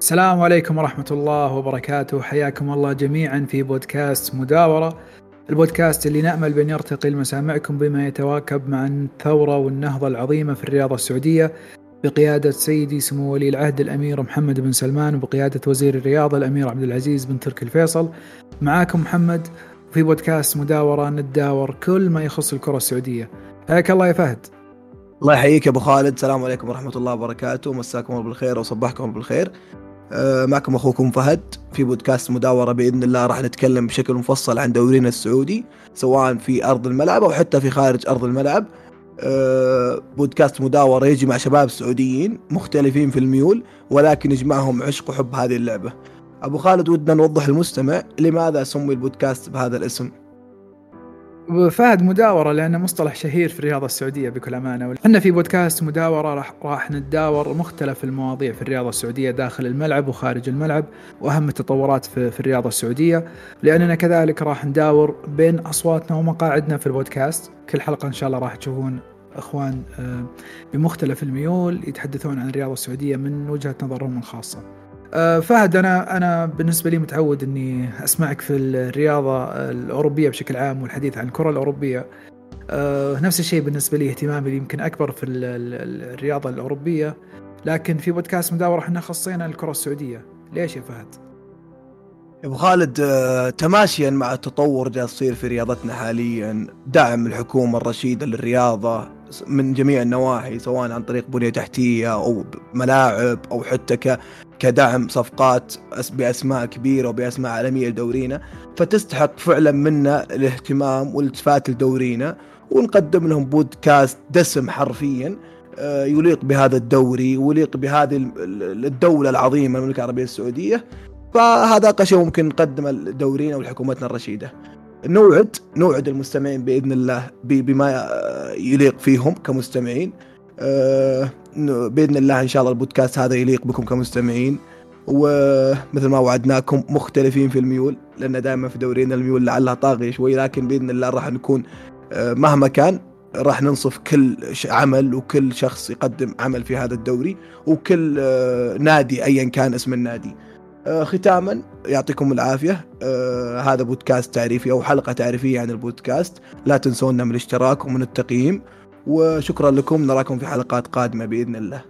السلام عليكم ورحمة الله وبركاته. حياكم الله جميعا في بودكاست مداورة البودكاست اللي نأمل بأن يرتقي لمسامعكم بما يتواكب مع الثورة والنهضة العظيمة في الرياضة السعودية بقيادة سيدي سمو ولي العهد الأمير محمد بن سلمان وبقيادة وزير الرياضة الأمير عبد العزيز بن تركي الفيصل. معاكم محمد في بودكاست مداورة نتداور كل ما يخص الكرة السعودية. حياك الله يا فهد. الله يحييك يا أبو خالد. السلام عليكم ورحمة الله وبركاته. مساكم الله بالخير وصبحكم بالخير. معكم أخوكم فهد في بودكاست مداورة بإذن الله راح نتكلم بشكل مفصل عن دورينا السعودي سواء في أرض الملعب أو حتى في خارج أرض الملعب. آه، بودكاست مداورة يجمع شباب سعوديين مختلفين في الميول ولكن يجمعهم عشق وحب هذه اللعبة. أبو خالد ودنا نوضح للمستمع لماذا سمي البودكاست بهذا الاسم؟ فهد مداورة لأنه مصطلح شهير في الرياضة السعودية بكل أمانة. إحنا في بودكاست مداورة راح, راح نتداور مختلف المواضيع في الرياضة السعودية داخل الملعب وخارج الملعب وأهم التطورات في, في الرياضة السعودية. لأننا كذلك راح نداور بين أصواتنا ومقاعدنا في البودكاست. كل حلقة إن شاء الله راح تشوفون إخوان آه، بمختلف الميول يتحدثون عن الرياضة السعودية من وجهة نظرهم الخاصة. آه، فهد أنا أنا بالنسبة لي متعود إني أسمعك في الرياضة الأوروبية بشكل عام والحديث عن الكرة الأوروبية. آه، نفس الشيء بالنسبة لي اهتمامي يمكن أكبر في الرياضة الأوروبية. لكن في بودكاست مداورة إحنا خصينا الكرة السعودية. ليش يا فهد؟ أبو خالد آه، تماشيا مع التطور اللي يصير في رياضتنا حاليا دعم الحكومة الرشيدة للرياضة من جميع النواحي سواء عن طريق بنية تحتية أو ملاعب أو حتى كدعم صفقات بأسماء كبيرة وبأسماء عالمية لدورينا. فتستحق فعلا منا الاهتمام والالتفات لدورينا ونقدم لهم بودكاست دسم حرفيا آه، يليق بهذا الدوري ويليق بهذه الدولة العظيمة المملكة العربية السعودية. فهذا أقل شيء ممكن نقدمه لدورينا ولحكومتنا الرشيدة. نوعد نوعد المستمعين بإذن الله بما يليق فيهم كمستمعين آه، بإذن الله إن شاء الله البودكاست هذا يليق بكم كمستمعين ومثل ما وعدناكم مختلفين في الميول لأن دائما في دورينا الميول لعلها طاغية شوي لكن بإذن الله راح نكون آه، مهما كان راح ننصف كل عمل وكل شخص يقدم عمل في هذا الدوري وكل آه، نادي ايا كان اسم النادي. ختاما يعطيكم العافية. هذا بودكاست تعريفي أو حلقة تعريفية عن البودكاست. لا تنسونا من الاشتراك ومن التقييم. وشكرا لكم نراكم في حلقات قادمة بإذن الله.